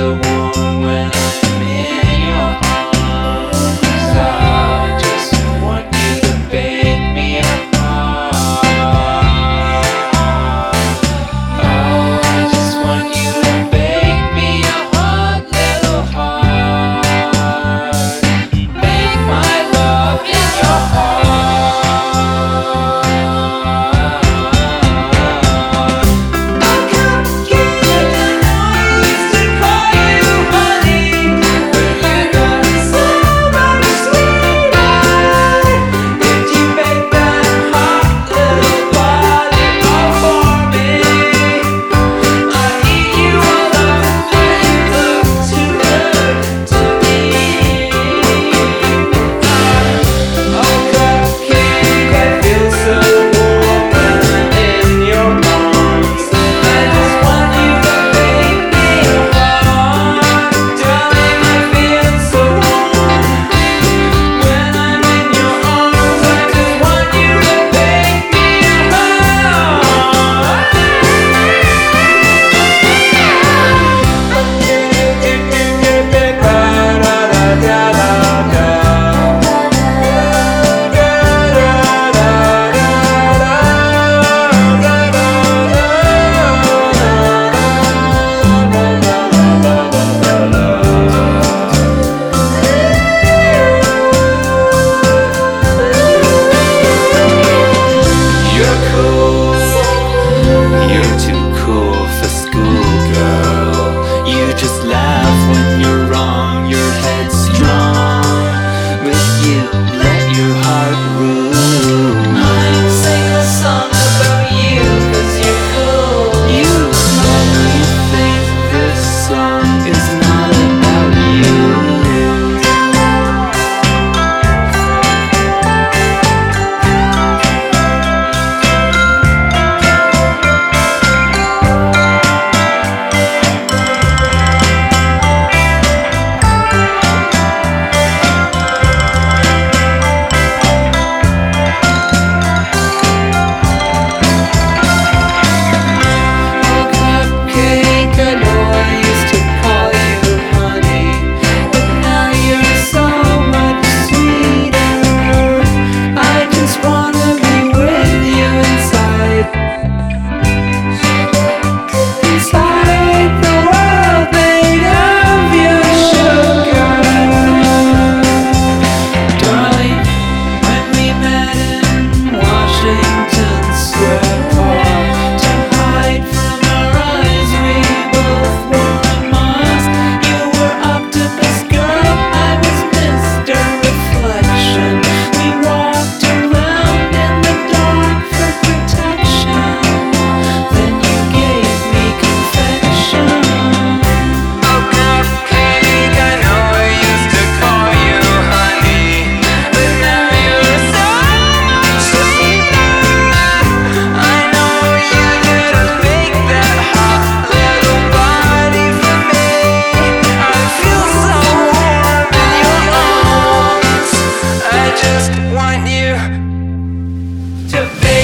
so warm when I to be.